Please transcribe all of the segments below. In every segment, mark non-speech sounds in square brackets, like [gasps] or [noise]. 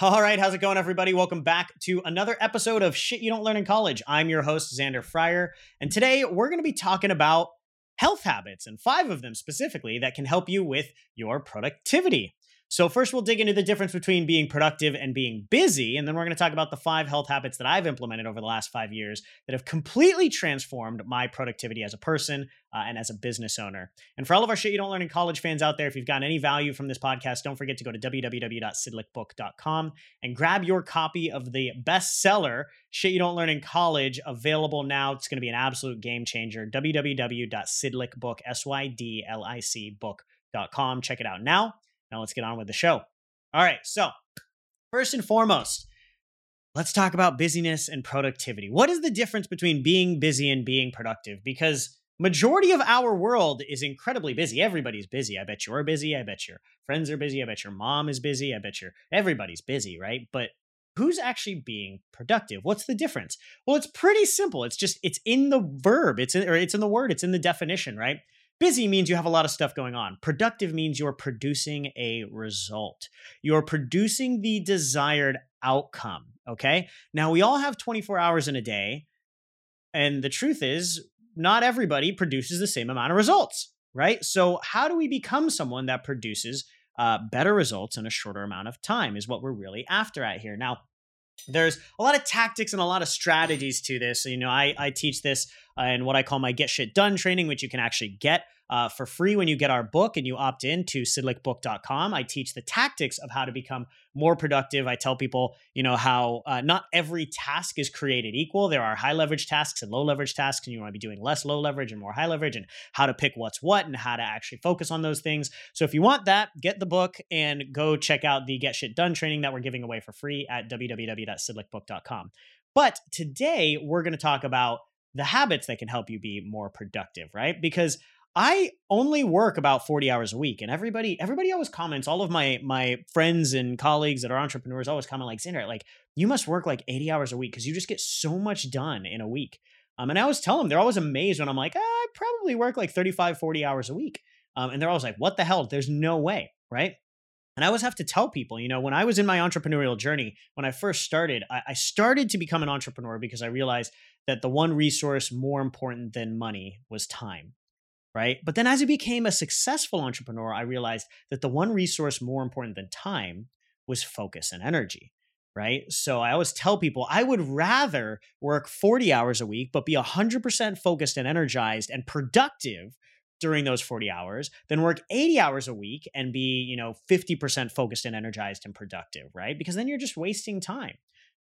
All right, how's it going, everybody? Welcome back to another episode of Shit You Don't Learn in College. I'm your host, Xander Fryer, and today we're going to be talking about health habits and five of them specifically that can help you with your productivity. So, first, we'll dig into the difference between being productive and being busy. And then we're going to talk about the five health habits that I've implemented over the last five years that have completely transformed my productivity as a person uh, and as a business owner. And for all of our shit you don't learn in college fans out there, if you've gotten any value from this podcast, don't forget to go to www.sydlicbook.com and grab your copy of the bestseller, Shit You Don't Learn in College, available now. It's going to be an absolute game changer. www.sydlicbook. Check it out now. Now let's get on with the show. All right, so first and foremost, let's talk about busyness and productivity. What is the difference between being busy and being productive? Because majority of our world is incredibly busy. Everybody's busy. I bet you're busy. I bet your friends are busy. I bet your mom is busy. I bet your everybody's busy, right? But who's actually being productive? What's the difference? Well, it's pretty simple. It's just it's in the verb. It's in or it's in the word. It's in the definition, right? Busy means you have a lot of stuff going on. Productive means you're producing a result. You're producing the desired outcome. Okay. Now, we all have 24 hours in a day. And the truth is, not everybody produces the same amount of results, right? So, how do we become someone that produces uh, better results in a shorter amount of time is what we're really after at here. Now, there's a lot of tactics and a lot of strategies to this. You know, I, I teach this uh, in what I call my Get Shit Done training, which you can actually get uh, for free when you get our book and you opt in to sydlicbook.com. I teach the tactics of how to become more productive. I tell people, you know, how uh, not every task is created equal. There are high leverage tasks and low leverage tasks, and you want to be doing less low leverage and more high leverage, and how to pick what's what and how to actually focus on those things. So if you want that, get the book and go check out the Get Shit Done training that we're giving away for free at www.sydlicbook.com. But today we're going to talk about the habits that can help you be more productive, right? Because I only work about 40 hours a week and everybody everybody always comments all of my my friends and colleagues that are entrepreneurs always comment like Xander like you must work like 80 hours a week cuz you just get so much done in a week. Um, and I always tell them they're always amazed when I'm like, ah, I probably work like 35 40 hours a week. Um, and they're always like, what the hell? There's no way, right? And I always have to tell people, you know, when I was in my entrepreneurial journey, when I first started, I, I started to become an entrepreneur because I realized that the one resource more important than money was time right? But then as I became a successful entrepreneur, I realized that the one resource more important than time was focus and energy, right? So I always tell people I would rather work 40 hours a week, but be 100% focused and energized and productive during those 40 hours than work 80 hours a week and be, you know, 50% focused and energized and productive, right? Because then you're just wasting time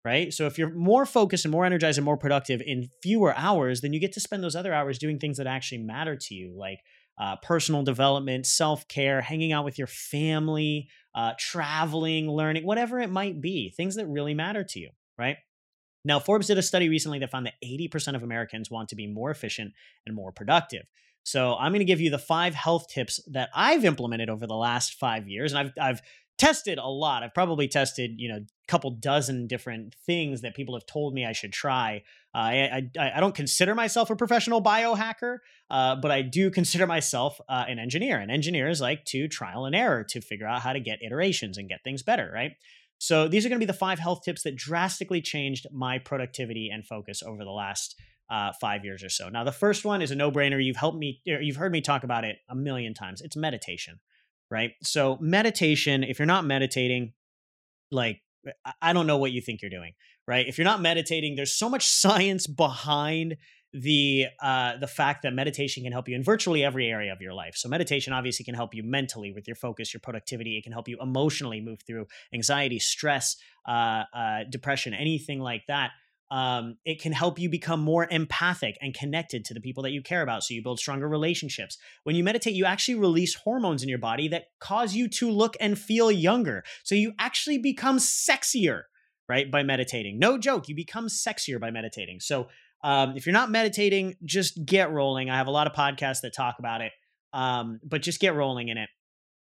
right? So if you're more focused and more energized and more productive in fewer hours, then you get to spend those other hours doing things that actually matter to you, like uh, personal development, self care, hanging out with your family, uh, traveling, learning, whatever it might be, things that really matter to you, right? Now, Forbes did a study recently that found that 80% of Americans want to be more efficient and more productive. So I'm going to give you the five health tips that I've implemented over the last five years, and I've I've tested a lot. I've probably tested, you know, a couple dozen different things that people have told me I should try. Uh, I, I, I don't consider myself a professional biohacker, uh, but I do consider myself uh, an engineer. And engineers like to trial and error to figure out how to get iterations and get things better, right? So these are going to be the five health tips that drastically changed my productivity and focus over the last uh, five years or so. Now, the first one is a no-brainer. You've helped me, you've heard me talk about it a million times. It's meditation right? So, meditation, if you're not meditating, like, I don't know what you think you're doing, right? If you're not meditating, there's so much [laughs] science behind the uh, the fact that meditation can help you in virtually every area of your life. So meditation obviously can help you mentally with your focus, your productivity. It can help you emotionally move through anxiety, stress, uh, uh, depression, anything like that. Um, it can help you become more empathic and connected to the people that you care about. So you build stronger relationships. When you meditate, you actually release hormones in your body that cause you to look and feel younger. So you actually become sexier, right? By meditating. No joke, you become sexier by meditating. So um, if you're not meditating, just get rolling. I have a lot of podcasts that talk about it, um, but just get rolling in it.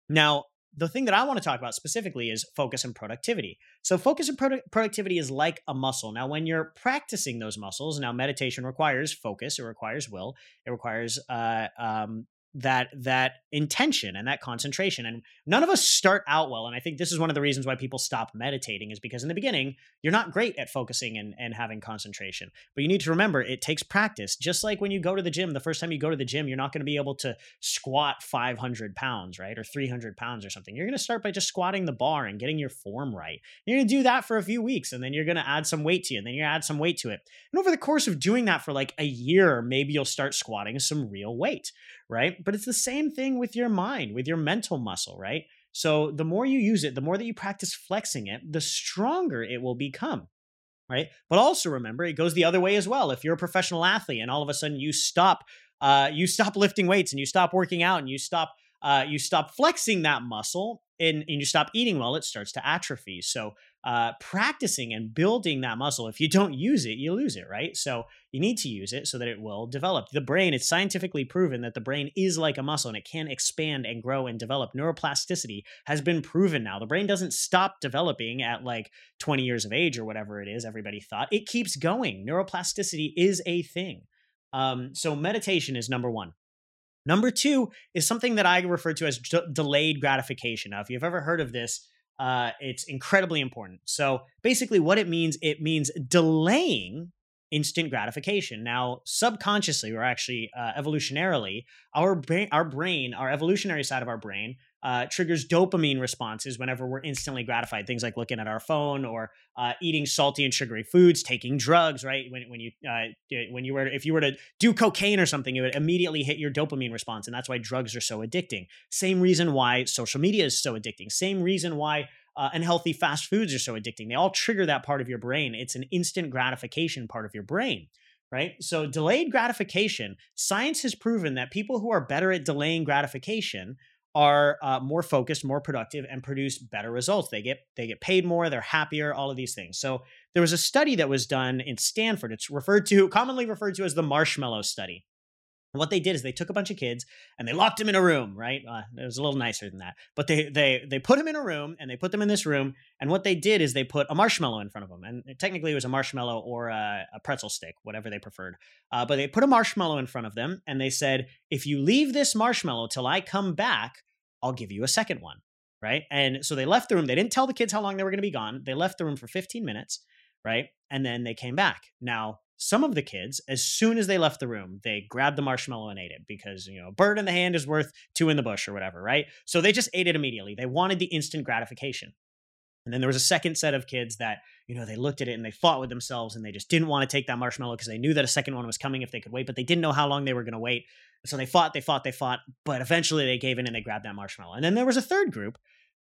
Now, the thing that I want to talk about specifically is focus and productivity. So, focus and produ- productivity is like a muscle. Now, when you're practicing those muscles, now meditation requires focus, it requires will, it requires uh, um, that that intention and that concentration and none of us start out well and i think this is one of the reasons why people stop meditating is because in the beginning you're not great at focusing and, and having concentration. But you need to remember it takes practice. Just like when you go to the gym the first time you go to the gym you're not going to be able to squat 500 pounds right or 300 pounds or something. You're going to start by just squatting the bar and getting your form right. You're going to do that for a few weeks and then you're going to add some weight to it and then you add some weight to it. And over the course of doing that for like a year maybe you'll start squatting some real weight right but it's the same thing with your mind, with your mental muscle, right? So the more you use it, the more that you practice flexing it, the stronger it will become. Right. But also remember, it goes the other way as well. If you're a professional athlete and all of a sudden you stop, uh, you stop [laughs] lifting weights and you stop working out and you stop, uh, you stop flexing that muscle and, and you stop eating well, it starts to atrophy. So uh, practicing and building that muscle. If you don't use it, you lose it, right? So you need to use it so that it will develop. The brain, it's scientifically proven that the brain is like a muscle and it can expand and grow and develop. Neuroplasticity has been proven now. The brain doesn't stop developing at like 20 years of age or whatever it is, everybody thought. It keeps going. Neuroplasticity is a thing. Um, so meditation is number one. Number two is something that I refer to as d- delayed gratification. Now, if you've ever heard of this, uh, it's incredibly important. So basically, what it means, it means delaying instant gratification. Now, subconsciously, or actually uh, evolutionarily, our brain, our brain, our evolutionary side of our brain, uh, triggers dopamine responses whenever we're instantly gratified. Things like looking at our phone or uh, eating salty and sugary foods, taking drugs. Right when when you uh, when you were if you were to do cocaine or something, it would immediately hit your dopamine response, and that's why drugs are so addicting. Same reason why social media is so addicting. Same reason why uh, unhealthy fast foods are so addicting. They all trigger that part of your brain. It's an instant gratification part of your brain right? So, delayed gratification, science has proven that people who are better at delaying gratification are uh, more focused, more productive, and produce better results. They get they get paid more, they're happier, all of these things. So there was a study that was done in Stanford. It's referred to commonly referred to as the marshmallow study. What they did is they took a bunch of kids and they locked them in a room. Right, uh, it was a little nicer than that, but they they they put them in a room and they put them in this room. And what they did is they put a marshmallow in front of them, and technically it was a marshmallow or a, a pretzel stick, whatever they preferred. Uh, but they put a marshmallow in front of them and they said, "If you leave this marshmallow till I come back, I'll give you a second one." Right, and so they left the room. They didn't tell the kids how long they were going to be gone. They left the room for 15 minutes, right, and then they came back. Now some of the kids, as soon as they left the room, they grabbed the marshmallow and ate it because, you know, a bird in the hand is worth two in the bush or whatever, right? So they just ate it immediately. They wanted the instant gratification. And then there was a second set of kids that, you know, they looked at it and they fought with themselves and they just didn't want to take that marshmallow because they knew that a second one was coming if they could wait, but they didn't know how long they were going to wait. So they fought, they fought, they fought, but eventually they gave in and they grabbed that marshmallow. And then there was a third group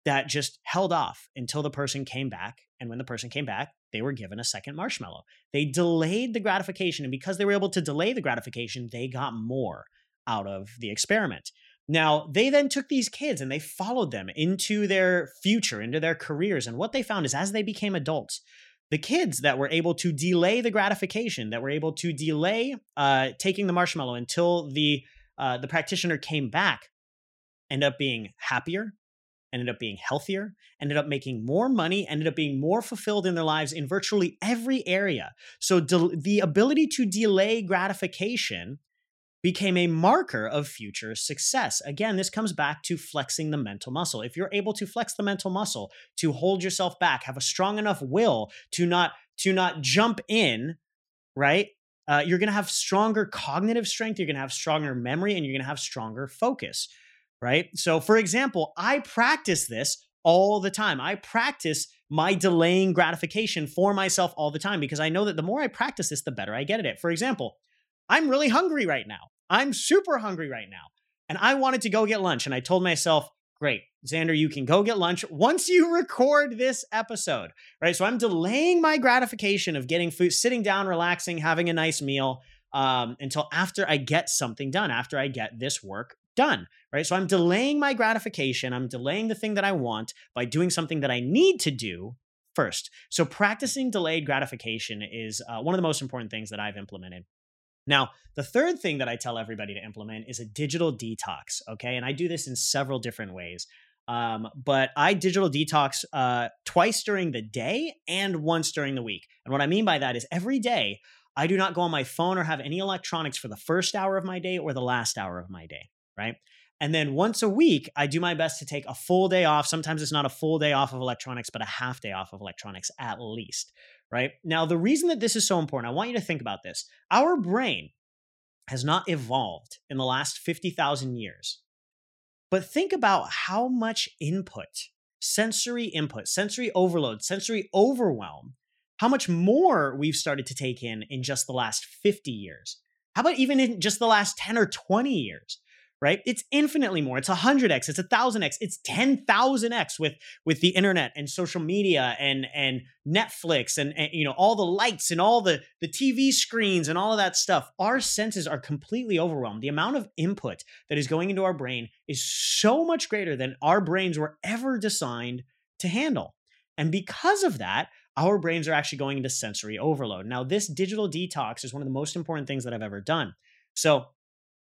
that just held off until the person came back. And when the person came back, they were given a second marshmallow. They delayed the gratification. And because they were able to delay the gratification, they got more out of the experiment. Now, they then took these kids and they followed them into their future, into their careers. And what they found is as they became adults, the kids that were able to delay the gratification, that were able to delay uh, taking the marshmallow until the uh, the practitioner came back, end up being happier, ended up being healthier, ended up making more money, ended up being more fulfilled in their lives in virtually every area. So de- the ability to delay gratification became a marker of future success. Again, this comes back to flexing the mental muscle. If you're able to flex the mental muscle, to hold yourself back, have a strong enough will to not to not jump in, right? Uh, you're going to have stronger cognitive strength, you're going to have stronger memory, and you're going to have stronger focus right? So, for example, I practice this all the time. I practice my delaying gratification for myself all the time because I know that the more I practice this, the better I get at it. For example, I'm really hungry right now. I'm super hungry right now. And I wanted to go get lunch. And I told myself, great, Xander, you can go get lunch once you record this episode, right? So I'm delaying my gratification of getting food, sitting down, relaxing, having a nice meal um, until after I get something done, after I get this work done, right? So I'm delaying my gratification. I'm delaying the thing that I want by doing something that I need to do first. So practicing delayed gratification is uh, one of the most important things that I've implemented. Now, the third thing that I tell everybody to implement is a digital detox. Okay. And I do this in several different ways. Um, but I digital detox uh, twice during the day and once during the week. And what I mean by that is every day, I do not go on my phone or have any electronics for the first hour of my day or the last hour of my day. Right. And then once a week, I do my best to take a full day off. Sometimes it's not a full day off of electronics, but a half day off of electronics at least right? Now, the reason that this is so important, I want you to think about this. Our brain has not evolved in the last 50,000 years. But think about how much input, sensory input, sensory overload, sensory overwhelm, how much more we've started to take in in just the last 50 years. How about even in just the last 10 or 20 years? Right? It's infinitely more. It's 100x, it's 1000x, it's 10,000x with with the internet and social media and and Netflix and, and you know all the lights and all the the TV screens and all of that stuff. Our senses are completely overwhelmed. The amount of input that is going into our brain is so much greater than our brains were ever designed to handle. And because of that, our brains are actually going into sensory overload. Now, this digital detox is one of the most important things that I've ever done. So,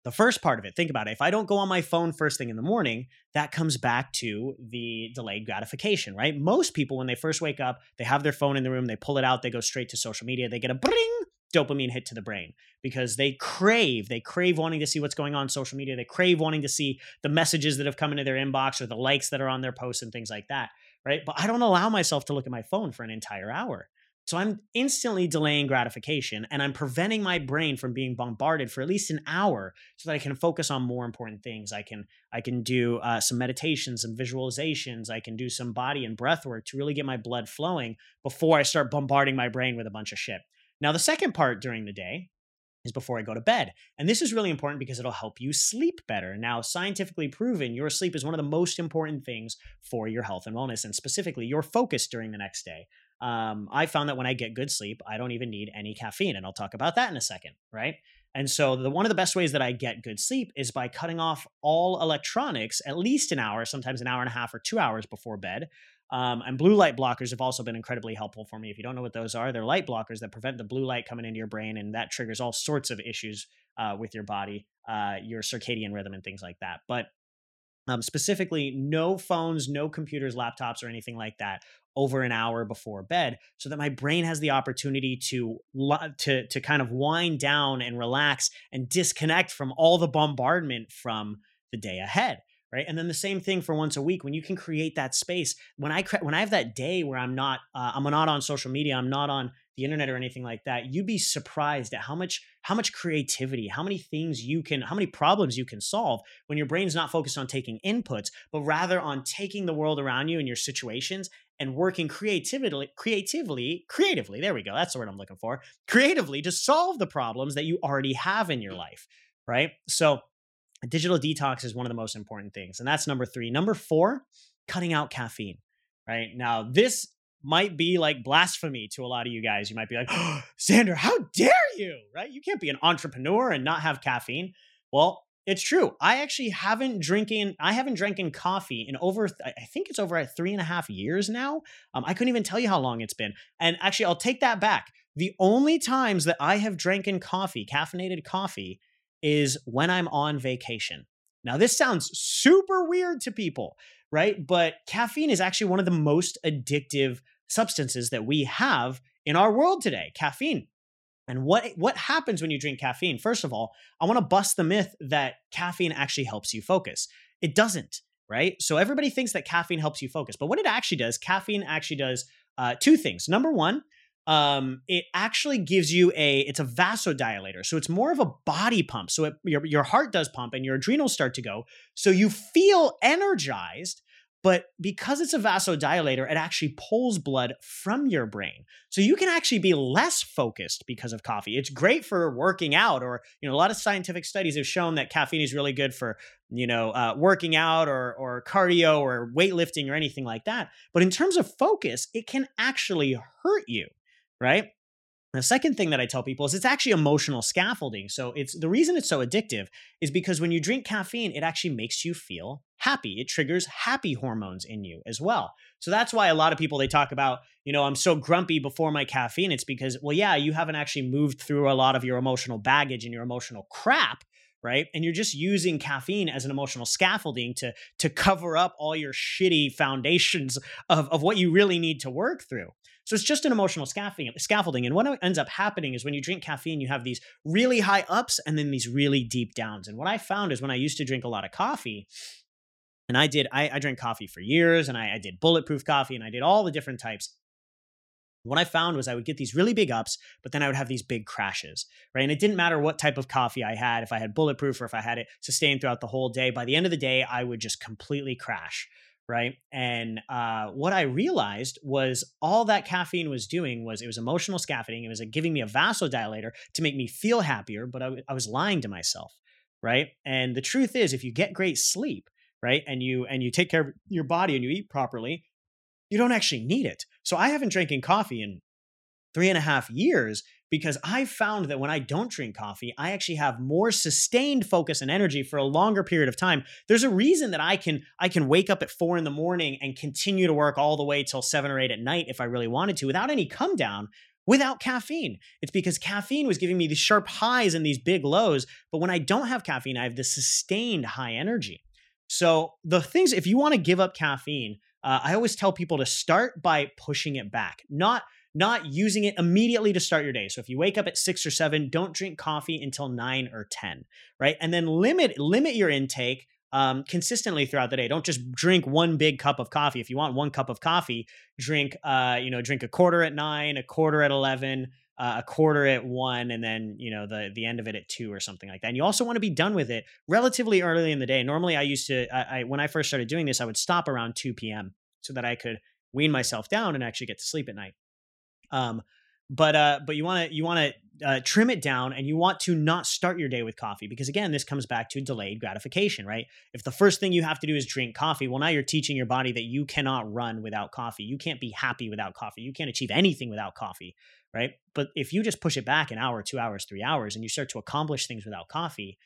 the first part of it, think about it. If I don't go on my phone first thing in the morning, that comes back to the delayed gratification, right? Most people, when they first wake up, they have their phone in the room, they pull it out, they go straight to social media, they get a bring dopamine hit to the brain because they crave, they crave wanting to see what's going on social media. They crave wanting to see the messages that have come into their inbox or the likes that are on their posts and things like that, right? But I don't allow myself to look at my phone for an entire hour. So I'm instantly delaying gratification and I'm preventing my brain from being bombarded for at least an hour so that I can focus on more important things. I can I can do uh, some meditations, some visualizations. I can do some body and breath work to really get my blood flowing before I start bombarding my brain with a bunch of shit. Now, the second part during the day is before I go to bed. And this is really important because it'll help you sleep better. Now, scientifically proven, your sleep is one of the most important things for your health and wellness, and specifically your focus during the next day um, I found that when I get good sleep, I don't even need any caffeine. And I'll talk about that in a second, right? And so the one of the best ways that I get good sleep is by cutting off all electronics at least an hour, sometimes an hour and a half or two hours before bed. Um, and blue light blockers have also been incredibly helpful for me. If you don't know what those are, they're light blockers that prevent the blue light coming into your brain, and that triggers all sorts of issues uh, with your body, uh, your circadian rhythm, and things like that. But um, specifically, no phones, no computers, laptops, or anything like that over an hour before bed so that my brain has the opportunity to to to kind of wind down and relax and disconnect from all the bombardment from the day ahead right? And then the same thing for once a week when you can create that space when i when i have that day where i'm not uh, i'm not on social media i'm not on the internet or anything like that you'd be surprised at how much how much creativity how many things you can how many problems you can solve when your brain's not focused on taking inputs but rather on taking the world around you and your situations and working creatively creatively creatively there we go that's the word i'm looking for creatively to solve the problems that you already have in your mm. life right? So digital detox is one of the most important things and that's number three. Number four cutting out caffeine right? Now this might be like blasphemy to a lot of you guys. You might be like oh, [gasps] xander how dare you right? You can't be an entrepreneur and not have caffeine. Well it's true. I actually haven't drinking. I haven't drinking coffee in over. I think it's over at three and a half years now. Um, I couldn't even tell you how long it's been. And actually, I'll take that back. The only times that I have drinking coffee, caffeinated coffee, is when I'm on vacation. Now, this sounds super weird to people, right? But caffeine is actually one of the most addictive substances that we have in our world today. Caffeine and what what happens when you drink caffeine? First of all, I want to bust the myth that caffeine actually helps you focus. It doesn't, right? So everybody thinks that caffeine helps you focus, but what it actually does, caffeine actually does uh, two things. Number one, um, it actually gives you a it's a vasodilator so it's more of a body pump so it, your, your heart does pump and your adrenals start to go so you feel energized but because it's a vasodilator, it actually pulls blood from your brain. So you can actually be less focused because of coffee. It's great for working out, or, you know, a lot of scientific studies have shown that caffeine is really good for, you know, uh, working out or, or cardio or weightlifting or anything like that. But in terms of focus, it can actually hurt you, right? The second thing that I tell people is it's actually emotional scaffolding. So it's the reason it's so addictive is because when you drink caffeine, it actually makes you feel happy. It triggers happy hormones in you as well. So that's why a lot of people they talk about, you know, I'm so grumpy before my caffeine. It's because, well, yeah, you haven't actually moved through a lot of your emotional baggage and your emotional crap right and you're just using caffeine as an emotional scaffolding to to cover up all your shitty foundations of, of what you really need to work through so it's just an emotional scaffolding. Scaffolding, and what ends up happening is when you drink caffeine, you have these really high ups and then these really deep downs. And what I found is when I used to drink a lot of coffee, and I did, I, I drank coffee for years, and I, I did bulletproof coffee, and I did all the different types what I found was I would get these really big ups, but then I would have these big crashes, right? And it didn't matter what type of coffee I had, if I had bulletproof or if I had it sustained throughout the whole day. By the end of the day, I would just completely crash, right? And uh, what I realized was all that caffeine was doing was it was emotional scaffolding. It was like giving me a vasodilator to make me feel happier, but I, w- I was lying to myself, right? And the truth is, if you get great sleep, right, and you and you take care of your body and you eat properly, you don't actually need it. So I haven't drinking coffee in three and a half years because I found that when I don't drink coffee, I actually have more sustained focus and energy for a longer period of time. There's a reason that I can I can wake up at four in the morning and continue to work all the way till seven or eight at night if I really wanted to without any come down without caffeine. It's because caffeine was giving me these sharp highs and these big lows. But when I don't have caffeine, I have this sustained high energy. So the things, if you want to give up caffeine, uh, I always tell people to start by pushing it back, not not using it immediately to start your day. So if you wake up at 6 or 7, don't drink coffee until 9 or 10, right? And then limit limit your intake um, consistently throughout the day. Don't just drink one big cup of coffee. If you want one cup of coffee, drink uh, you know, drink a quarter at 9, a quarter at 11, uh, a quarter at 1 and then, you know, the the end of it at 2 or something like that. And you also want to be done with it relatively early in the day. Normally I used to I, I when I first started doing this, I would stop around 2 p.m. so that I could wean myself down and actually get to sleep at night. Um, but uh, but you want to you want to uh, trim it down, and you want to not start your day with coffee because again, this comes back to delayed gratification, right? If the first thing you have to do is drink coffee, well, now you're teaching your body that you cannot run without coffee. You can't be happy without coffee. You can't achieve anything without coffee, right? But if you just push it back an hour, two hours, three hours, and you start to accomplish things without coffee,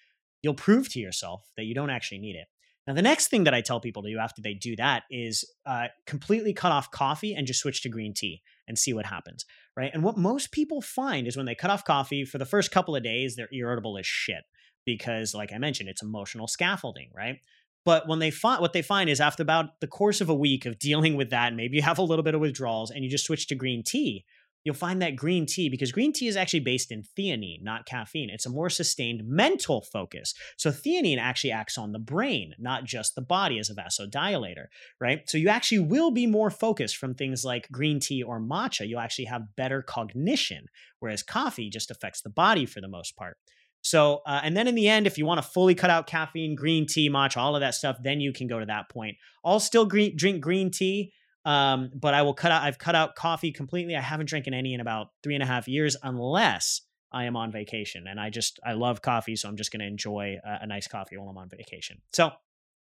you'll prove to yourself that you don't actually need it. Now, the next thing that I tell people to do after they do that is uh, completely cut off coffee and just switch to green tea and see what happens, right? And what most people find is when they cut off coffee for the first couple of days, they're irritable as shit because, like I mentioned, it's emotional scaffolding, right? But when they find what they find is after about the course of a week of dealing with that, maybe you have a little bit of withdrawals and you just switch to green tea, you'll find that green tea, because green tea is actually based in theanine, not caffeine. It's a more sustained mental focus. So theanine actually acts on the brain, not just the body as a vasodilator, right? So you actually will be more focused from things like green tea or matcha. You'll actually have better cognition, whereas coffee just affects the body for the most part. So, uh, and then in the end, if you want to fully cut out caffeine, green tea, matcha, all of that stuff, then you can go to that point. I'll still green, drink green tea um, but I will cut out. I've cut out coffee completely. I haven't drinking any in about three and a half years, unless I am on vacation. And I just I love coffee, so I'm just going to enjoy a, a, nice coffee while I'm on vacation. So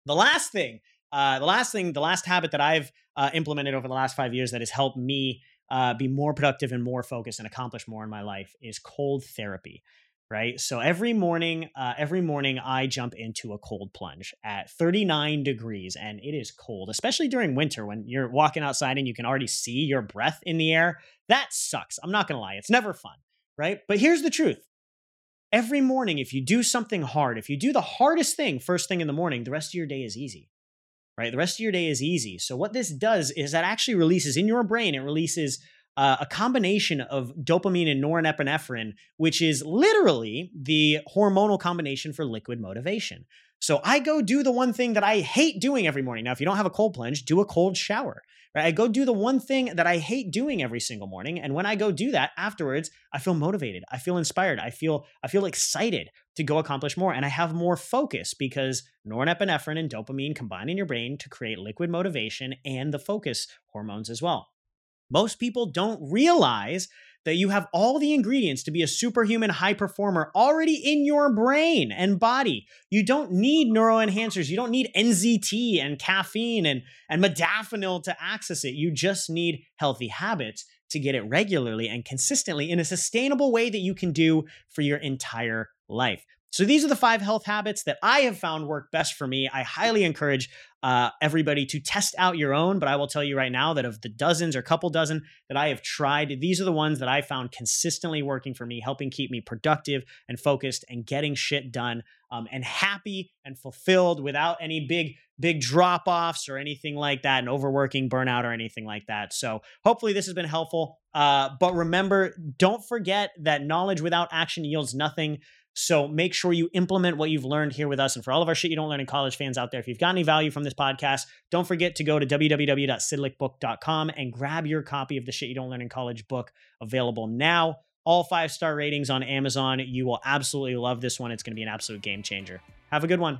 the last thing, uh, the last thing, the last habit that I've uh, implemented over the last five years that has helped me uh, be more productive and more focused and accomplish more in my life is cold therapy right? So every morning, uh, every morning I jump into a cold plunge at 39 degrees, and it is cold, especially during winter when you're walking outside and you can already see your breath in the air. That sucks. I'm not gonna lie, it's never fun, right? But here's the truth. Every morning, if you do something hard, if you do the hardest thing first thing in the morning, the rest of your day is easy, right? The rest of your day is easy. So, what this does is that actually releases in your brain, it releases uh, a combination of dopamine and norepinephrine, which is literally the hormonal combination for liquid motivation. So I go do the one thing that I hate doing every morning. Now, if you don't have a cold plunge, do a cold shower. Right? I go do the one thing that I hate doing every single morning, and when I go do that afterwards, I feel motivated. I feel inspired. I feel I feel excited to go accomplish more, and I have more focus because norepinephrine and dopamine combine in your brain to create liquid motivation and the focus hormones as well. Most people don't realize that you have all the ingredients to be a superhuman high performer already in your brain and body. You don't need neuroenhancers. You don't need NZT and caffeine and, and modafinil to access it. You just need healthy habits to get it regularly and consistently in a sustainable way that you can do for your entire life. So these are the five health habits that I have found work best for me. I highly encourage uh, everybody to test out your own, but I will tell you right now that of the dozens or couple dozen that I have tried, these are the ones that I found consistently working for me, helping keep me productive and focused and getting shit done um, and happy and fulfilled without any big big drop offs or anything like that, and overworking, burnout, or anything like that. So hopefully this has been helpful. Uh, but remember, don't forget that knowledge without action yields nothing. So make sure you implement what you've learned here with us. And for all of our shit you don't learn in college fans out there, if you've got any value from this podcast, don't forget to go to www.sydlicbook.com and grab your copy of the shit you don't learn in college book available now. All five star ratings on Amazon. You will absolutely love this one. It's going to be an absolute game changer. Have a good one.